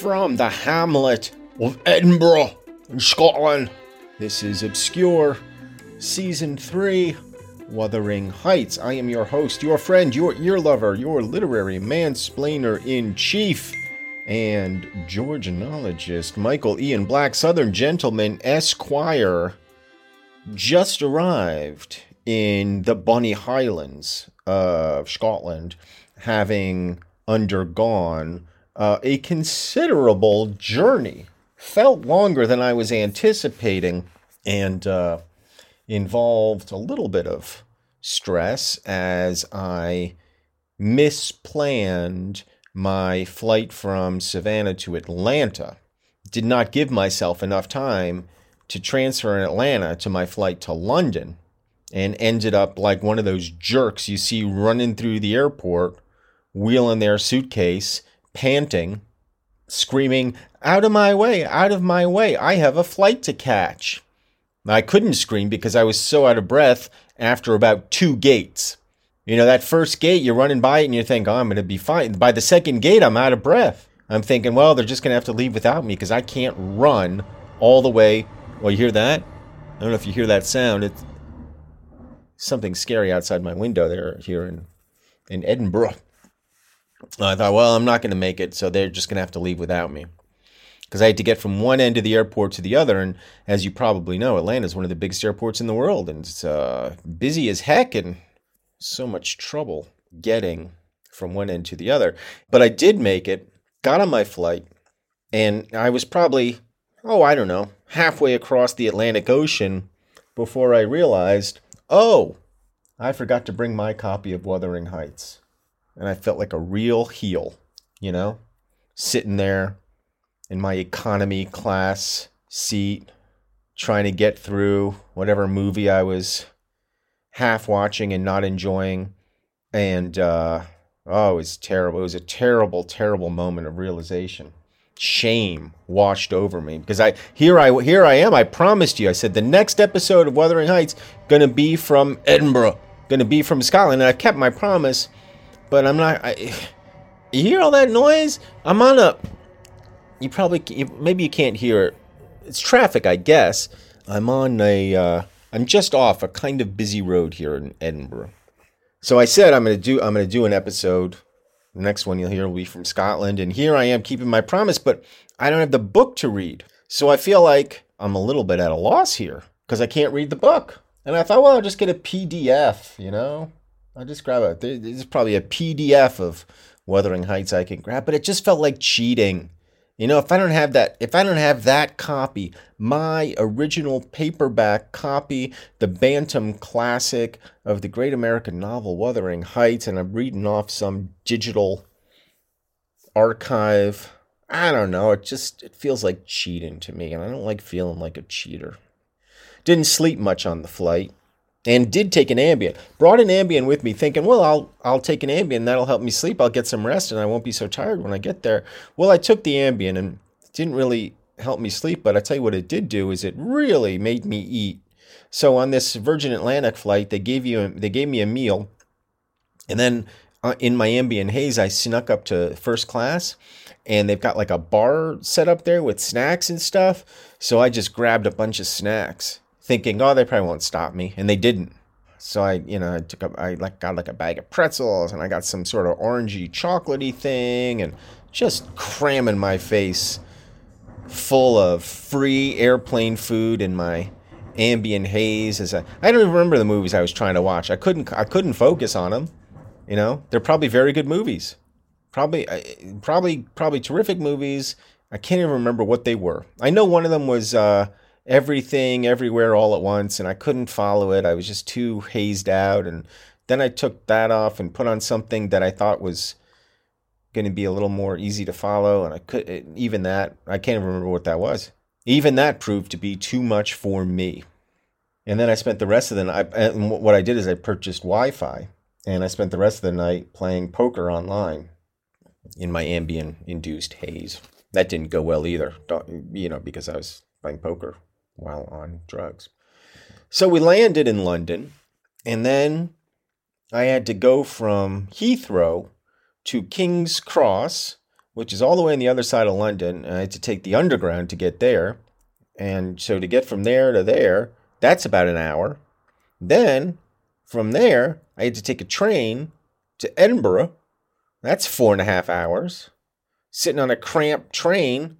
From the hamlet of Edinburgh in Scotland, this is Obscure, Season 3, Wuthering Heights. I am your host, your friend, your ear lover, your literary mansplainer in chief, and Georgianologist Michael Ian Black, Southern Gentleman Esquire, just arrived in the Bonny Highlands of Scotland, having undergone uh, a considerable journey. Felt longer than I was anticipating and uh, involved a little bit of stress as I misplanned my flight from Savannah to Atlanta. Did not give myself enough time to transfer in Atlanta to my flight to London and ended up like one of those jerks you see running through the airport, wheeling their suitcase panting, screaming, Out of my way, out of my way, I have a flight to catch. I couldn't scream because I was so out of breath after about two gates. You know, that first gate, you're running by it and you think, oh, I'm going to be fine. By the second gate, I'm out of breath. I'm thinking, well, they're just going to have to leave without me because I can't run all the way. Well, you hear that? I don't know if you hear that sound. It's something scary outside my window there here in, in Edinburgh. I thought, well, I'm not going to make it, so they're just going to have to leave without me. Because I had to get from one end of the airport to the other, and as you probably know, Atlanta is one of the biggest airports in the world, and it's uh, busy as heck, and so much trouble getting from one end to the other. But I did make it, got on my flight, and I was probably, oh, I don't know, halfway across the Atlantic Ocean before I realized, oh, I forgot to bring my copy of Wuthering Heights and I felt like a real heel, you know, sitting there in my economy class seat, trying to get through whatever movie I was half watching and not enjoying. And uh, oh, it was terrible. It was a terrible, terrible moment of realization. Shame washed over me because I here I here I am. I promised you. I said the next episode of Wuthering Heights to be from Edinburgh, to be from Scotland, and I kept my promise but I'm not. I, you hear all that noise? I'm on a. You probably maybe you can't hear it. It's traffic, I guess. I'm on a. Uh, I'm just off a kind of busy road here in Edinburgh. So I said I'm gonna do. I'm gonna do an episode. The next one you'll hear will be from Scotland, and here I am keeping my promise, but I don't have the book to read. So I feel like I'm a little bit at a loss here because I can't read the book. And I thought, well, I'll just get a PDF, you know, I'll just grab a. There's probably a PDF of Wuthering Heights I can grab, but it just felt like cheating. You know, if I don't have that, if I don't have that copy, my original paperback copy, the Bantam classic of the great American novel Wuthering Heights, and I'm reading off some digital archive. I don't know. It just it feels like cheating to me, and I don't like feeling like a cheater. Didn't sleep much on the flight and did take an Ambien. Brought an Ambien with me, thinking, well, I'll I'll take an Ambien. That'll help me sleep. I'll get some rest, and I won't be so tired when I get there. Well, I took the Ambien, and didn't really help me sleep. But I tell you what, it did do is it really made me eat. So on this Virgin Atlantic flight, they gave you they gave me a meal, and then uh, in my Ambien haze, I snuck up to first class, and they've got like a bar set up there with snacks and stuff. So I just grabbed a bunch of snacks thinking, oh, they probably won't stop me. And they didn't. So I, you know, I took up, I like got like a bag of pretzels and I got some sort of orangey chocolatey thing and just cramming my face full of free airplane food in my Ambien haze as I, I don't even remember the movies I was trying to watch. I couldn't I couldn't focus on them. You know, they're probably very good movies. Probably probably probably terrific movies. I can't even remember what they were. I know one of them was uh, everything everywhere all at once and I couldn't follow it. I was just too hazed out and then I took that off and put on something that I thought was going to be a little more easy to follow and I could eh, even that I can't remember what that was. Even that proved to be too much for me. And then I spent the rest of the night. And what I did is I purchased Wi Fi and I spent the rest of the night playing poker online in my Ambien induced haze. That didn't go well either, you know, because I was playing poker while on drugs. So we landed in London and then I had to go from Heathrow to King's Cross which is all the way on the other side of London. I had to take the underground to get there. And so to get from there to there, that's about an hour. Then from there, I had to take a train to Edinburgh. That's four and a half hours. Sitting on a cramped train,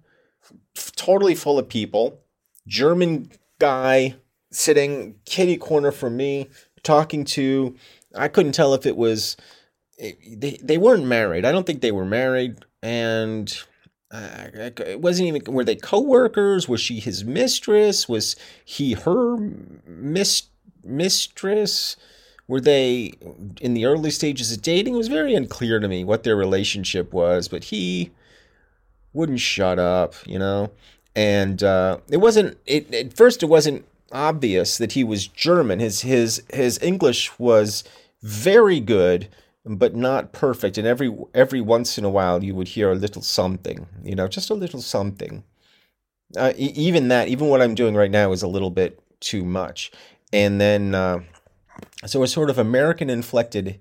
totally full of people. German guy sitting kitty corner from me, talking to. I couldn't tell if it was. They, they weren't married. I don't think they were married and uh, it wasn't even were they co-workers was she his mistress was he her mis- mistress were they in the early stages of dating it was very unclear to me what their relationship was but he wouldn't shut up you know and uh, it wasn't it, at first it wasn't obvious that he was german his his his english was very good but not perfect. And every every once in a while, you would hear a little something, you know, just a little something. Uh, e- even that, even what I'm doing right now, is a little bit too much. And then, uh, so it's sort of American inflected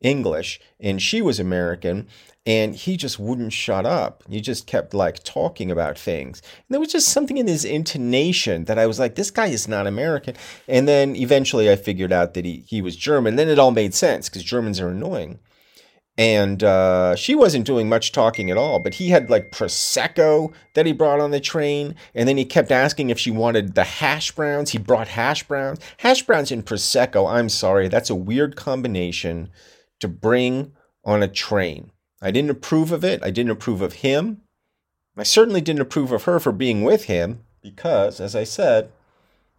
English, and she was American, and he just wouldn't shut up. He just kept like talking about things. And there was just something in his intonation that I was like, this guy is not American. And then eventually I figured out that he, he was German. Then it all made sense because Germans are annoying. And uh, she wasn't doing much talking at all, but he had like Prosecco that he brought on the train. And then he kept asking if she wanted the hash browns. He brought hash browns. Hash browns and Prosecco, I'm sorry, that's a weird combination to bring on a train. I didn't approve of it. I didn't approve of him. I certainly didn't approve of her for being with him because, as I said,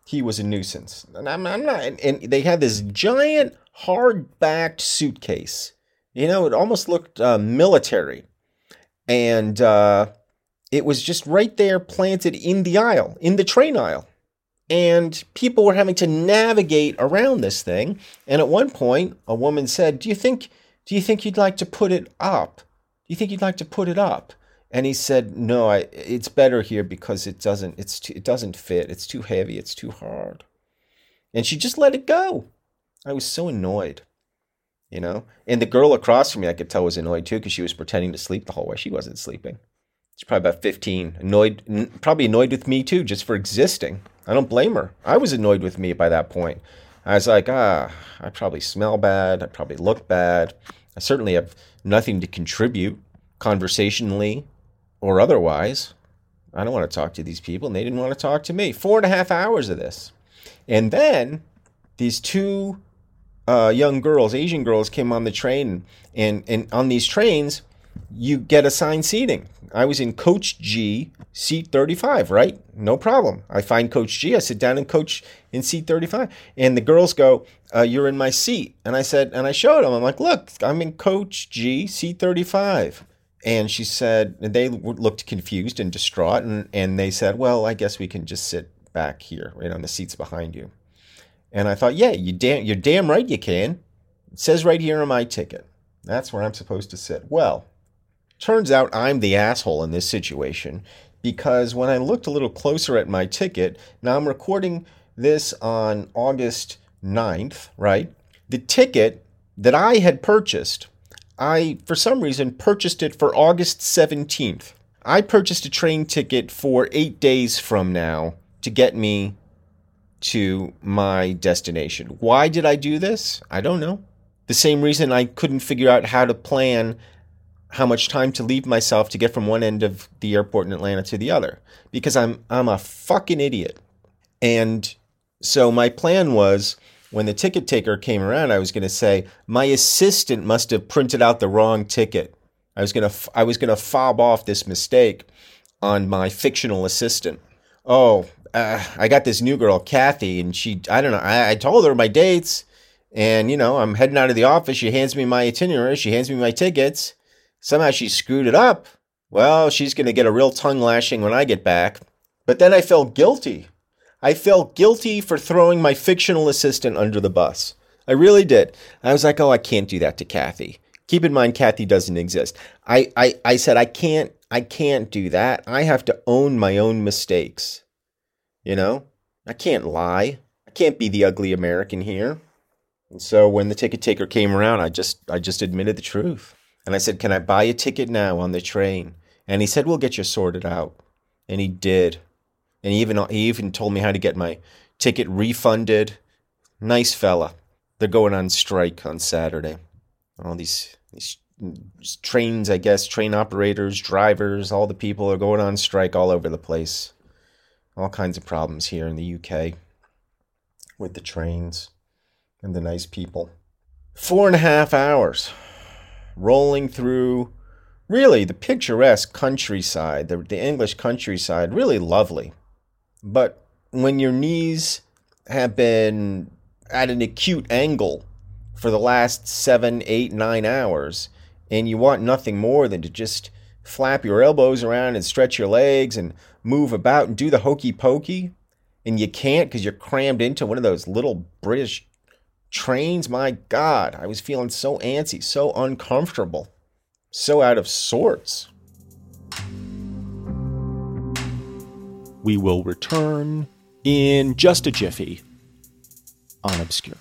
he was a nuisance. And I'm, I'm not. And they had this giant hard-backed suitcase. You know, it almost looked uh, military, and uh, it was just right there, planted in the aisle, in the train aisle. And people were having to navigate around this thing. And at one point, a woman said, "Do you think?" Do you think you'd like to put it up? Do you think you'd like to put it up? And he said, No, I, it's better here because it doesn't, it's too, it doesn't fit. It's too heavy. It's too hard. And she just let it go. I was so annoyed, you know? And the girl across from me, I could tell was annoyed too because she was pretending to sleep the whole way. She wasn't sleeping. She's probably about 15, annoyed, probably annoyed with me too, just for existing. I don't blame her. I was annoyed with me by that point. I was like, ah, I probably smell bad. I probably look bad. I certainly have nothing to contribute conversationally or otherwise. I don't want to talk to these people, and they didn't want to talk to me. Four and a half hours of this. And then these two uh, young girls, Asian girls, came on the train. And, and on these trains, you get assigned seating. I was in Coach G, seat 35, right? No problem. I find Coach G. I sit down in Coach in seat 35. And the girls go, uh, You're in my seat. And I said, and I showed them, I'm like, Look, I'm in Coach G, seat 35. And she said, and they looked confused and distraught. And, and they said, Well, I guess we can just sit back here, right on the seats behind you. And I thought, Yeah, you damn, you're damn right you can. It says right here on my ticket. That's where I'm supposed to sit. Well, Turns out I'm the asshole in this situation because when I looked a little closer at my ticket, now I'm recording this on August 9th, right? The ticket that I had purchased, I, for some reason, purchased it for August 17th. I purchased a train ticket for eight days from now to get me to my destination. Why did I do this? I don't know. The same reason I couldn't figure out how to plan how much time to leave myself to get from one end of the airport in Atlanta to the other because I'm I'm a fucking idiot. And so my plan was when the ticket taker came around, I was going to say my assistant must have printed out the wrong ticket. I was going to I was going to fob off this mistake on my fictional assistant. Oh, uh, I got this new girl, Kathy, and she I don't know. I, I told her my dates, and you know I'm heading out of the office. She hands me my itinerary. She hands me my tickets. Somehow she screwed it up. Well, she's going to get a real tongue lashing when I get back. But then I felt guilty. I felt guilty for throwing my fictional assistant under the bus. I really did. I was like, oh, I can't do that to Kathy. Keep in mind, Kathy doesn't exist. I, I, I said, I can't, I can't do that. I have to own my own mistakes. You know, I can't lie. I can't be the ugly American here. And so when the ticket taker came around, I just, I just admitted the truth. And I said, can I buy a ticket now on the train? And he said, we'll get you sorted out. And he did and he even he even told me how to get my ticket refunded. Nice fella. They're going on strike on Saturday. All these these trains, I guess, train operators, drivers, all the people are going on strike all over the place. All kinds of problems here in the UK with the trains and the nice people. Four and a half hours rolling through really the picturesque countryside, the, the English countryside, really lovely. But when your knees have been at an acute angle for the last seven, eight, nine hours, and you want nothing more than to just flap your elbows around and stretch your legs and move about and do the hokey pokey, and you can't because you're crammed into one of those little British trains, my God, I was feeling so antsy, so uncomfortable, so out of sorts. We will return in just a jiffy on Obscure.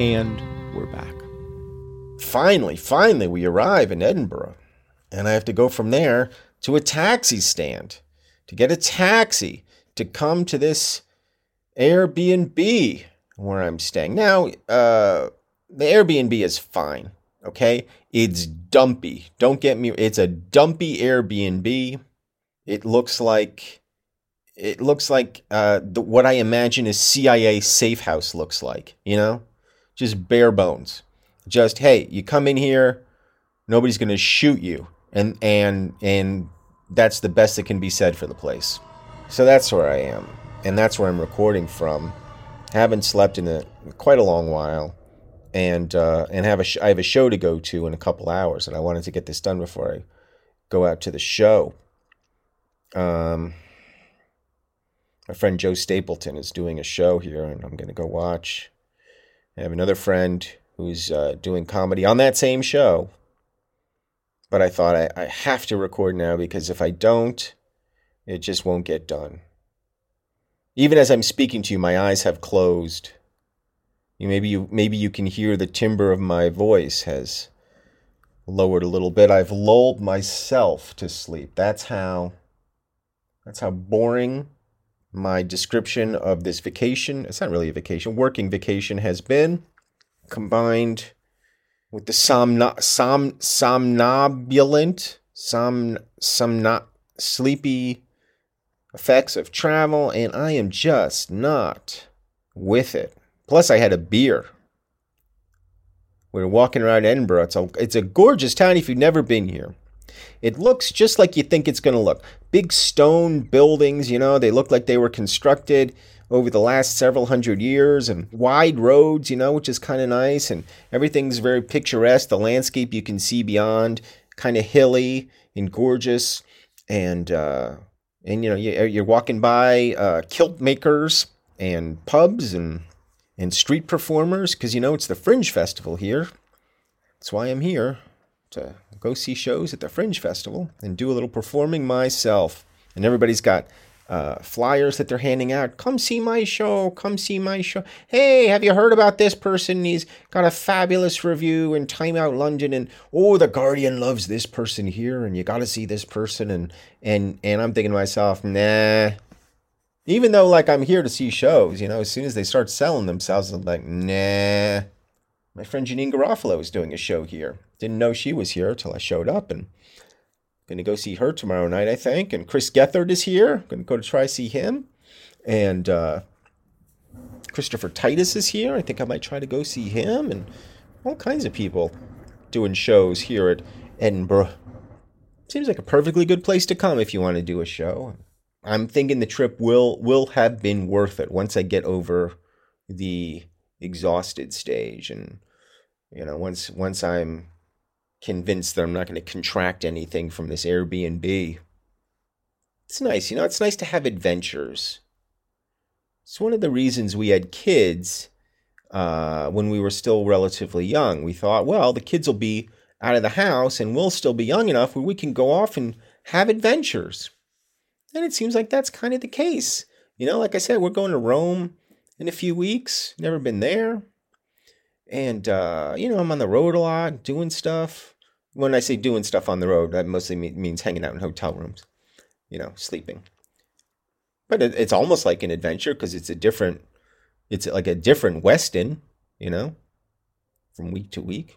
And we're back. Finally, finally, we arrive in Edinburgh. And I have to go from there to a taxi stand to get a taxi to come to this Airbnb where I'm staying. Now, uh, the Airbnb is fine. Okay, it's dumpy. Don't get me. It's a dumpy Airbnb. It looks like it looks like uh, the, what I imagine a CIA safe house looks like. You know, just bare bones. Just hey, you come in here, nobody's gonna shoot you, and and and that's the best that can be said for the place. So that's where I am, and that's where I'm recording from. Haven't slept in a quite a long while, and uh, and have a sh- I have a show to go to in a couple hours, and I wanted to get this done before I go out to the show. Um, my friend Joe Stapleton is doing a show here, and I'm going to go watch. I have another friend who's uh, doing comedy on that same show, but I thought I, I have to record now because if I don't, it just won't get done. Even as I'm speaking to you, my eyes have closed. You, maybe you maybe you can hear the timbre of my voice has lowered a little bit. I've lulled myself to sleep. That's how that's how boring my description of this vacation, it's not really a vacation, working vacation has been combined with the somno- som- somnambulant, som- somno- sleepy effects of travel, and I am just not with it. Plus, I had a beer. We were walking around Edinburgh. It's a, it's a gorgeous town if you've never been here. It looks just like you think it's going to look. Big stone buildings, you know, they look like they were constructed over the last several hundred years and wide roads, you know, which is kind of nice. And everything's very picturesque. The landscape you can see beyond, kind of hilly and gorgeous. And, uh, and you know, you're walking by uh, kilt makers and pubs and, and street performers because, you know, it's the Fringe Festival here. That's why I'm here to go see shows at the Fringe Festival and do a little performing myself. And everybody's got uh, flyers that they're handing out. Come see my show. Come see my show. Hey, have you heard about this person? He's got a fabulous review in Time Out London, and oh, the Guardian loves this person here, and you got to see this person. And and and I'm thinking to myself, nah. Even though like I'm here to see shows, you know, as soon as they start selling themselves, I'm like, nah. My friend Janeane Garofalo is doing a show here. Didn't know she was here till I showed up, and Gonna go see her tomorrow night, I think. And Chris Gethard is here. Gonna go to try see him. And uh, Christopher Titus is here. I think I might try to go see him. And all kinds of people doing shows here at Edinburgh. Seems like a perfectly good place to come if you want to do a show. I'm thinking the trip will will have been worth it once I get over the exhausted stage and you know once once I'm convinced that I'm not going to contract anything from this Airbnb. It's nice, you know, it's nice to have adventures. It's one of the reasons we had kids uh, when we were still relatively young. We thought, well, the kids will be out of the house and we'll still be young enough where we can go off and have adventures. And it seems like that's kind of the case. You know, like I said, we're going to Rome in a few weeks. Never been there. And, uh, you know, I'm on the road a lot, doing stuff. When I say doing stuff on the road, that mostly means hanging out in hotel rooms, you know, sleeping. But it, it's almost like an adventure because it's a different, it's like a different Westin, you know, from week to week.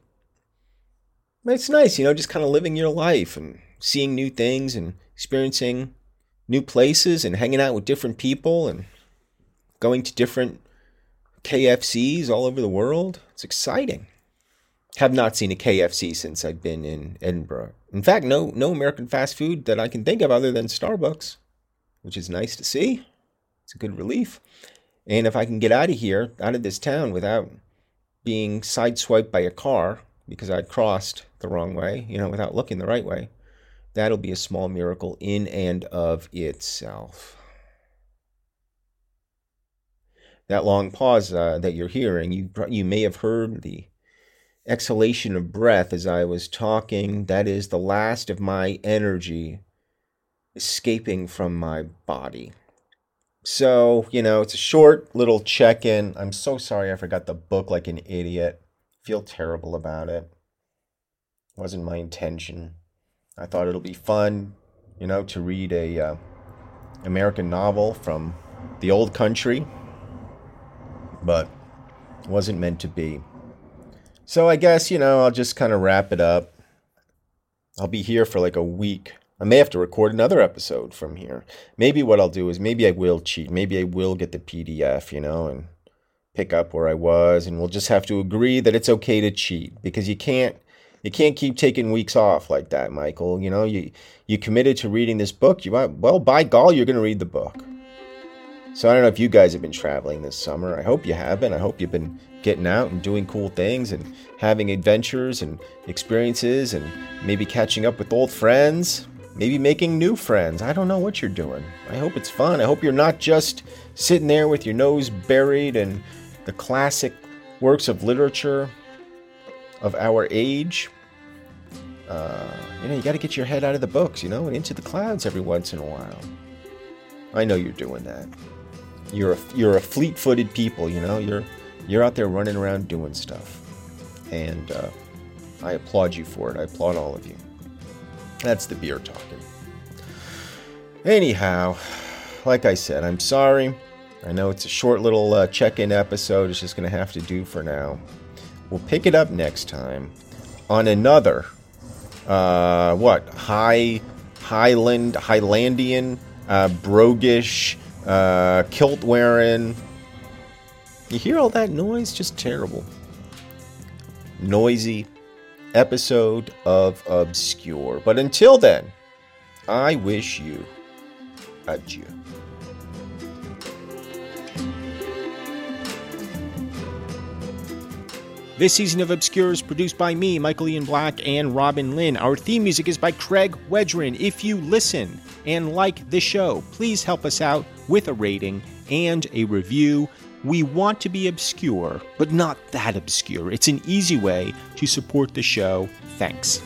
But it's nice, you know, just kind of living your life and seeing new things and experiencing new places and hanging out with different people and going to different KFCs all over the world. It's exciting. Have not seen a KFC since I've been in Edinburgh. In fact, no no American fast food that I can think of other than Starbucks, which is nice to see. It's a good relief. And if I can get out of here, out of this town without being sideswiped by a car because I'd crossed the wrong way, you know, without looking the right way, that'll be a small miracle in and of itself that long pause uh, that you're hearing, you you may have heard the exhalation of breath as I was talking. That is the last of my energy escaping from my body. So, you know, it's a short little check in. I'm so sorry I forgot the book like an idiot. Feel terrible about it. Wasn't my intention. I thought it'll be fun, you know, to read a uh, American novel from the old country but wasn't meant to be. So I guess, you know, I'll just kind of wrap it up. I'll be here for like a week. I may have to record another episode from here. Maybe what I'll do is maybe I will cheat. Maybe I will get the PDF, you know, and pick up where I was and we'll just have to agree that it's okay to cheat because you can't you can't keep taking weeks off like that, Michael. You know, you you committed to reading this book. You might, well, by gall, you're going to read the book. So I don't know if you guys have been traveling this summer. I hope you have been. I hope you've been getting out and doing cool things and having adventures and experiences and maybe catching up with old friends, maybe making new friends. I don't know what you're doing. I hope it's fun. I hope you're not just sitting there with your nose buried in the classic works of literature of our age. Uh, you know, you got to get your head out of the books, you know, and into the clouds every once in a while. I know you're doing that you're a, you're a fleet-footed people. You know, you're you're out there running around doing stuff, and uh, I applaud you for it. I applaud all of you. That's the beer talking. Anyhow, like I said, I'm sorry. I know it's a short little uh, check-in episode. It's just going to have to do for now. We'll pick it up next time on another uh, what high Highland Highlandian uh, uh, kilt wearing. You hear all that noise? Just terrible. Noisy episode of Obscure. But until then, I wish you adieu. This season of Obscure is produced by me, Michael Ian Black, and Robin Lynn. Our theme music is by Craig Wedren. If you listen and like the show, please help us out with a rating and a review. We want to be obscure, but not that obscure. It's an easy way to support the show. Thanks.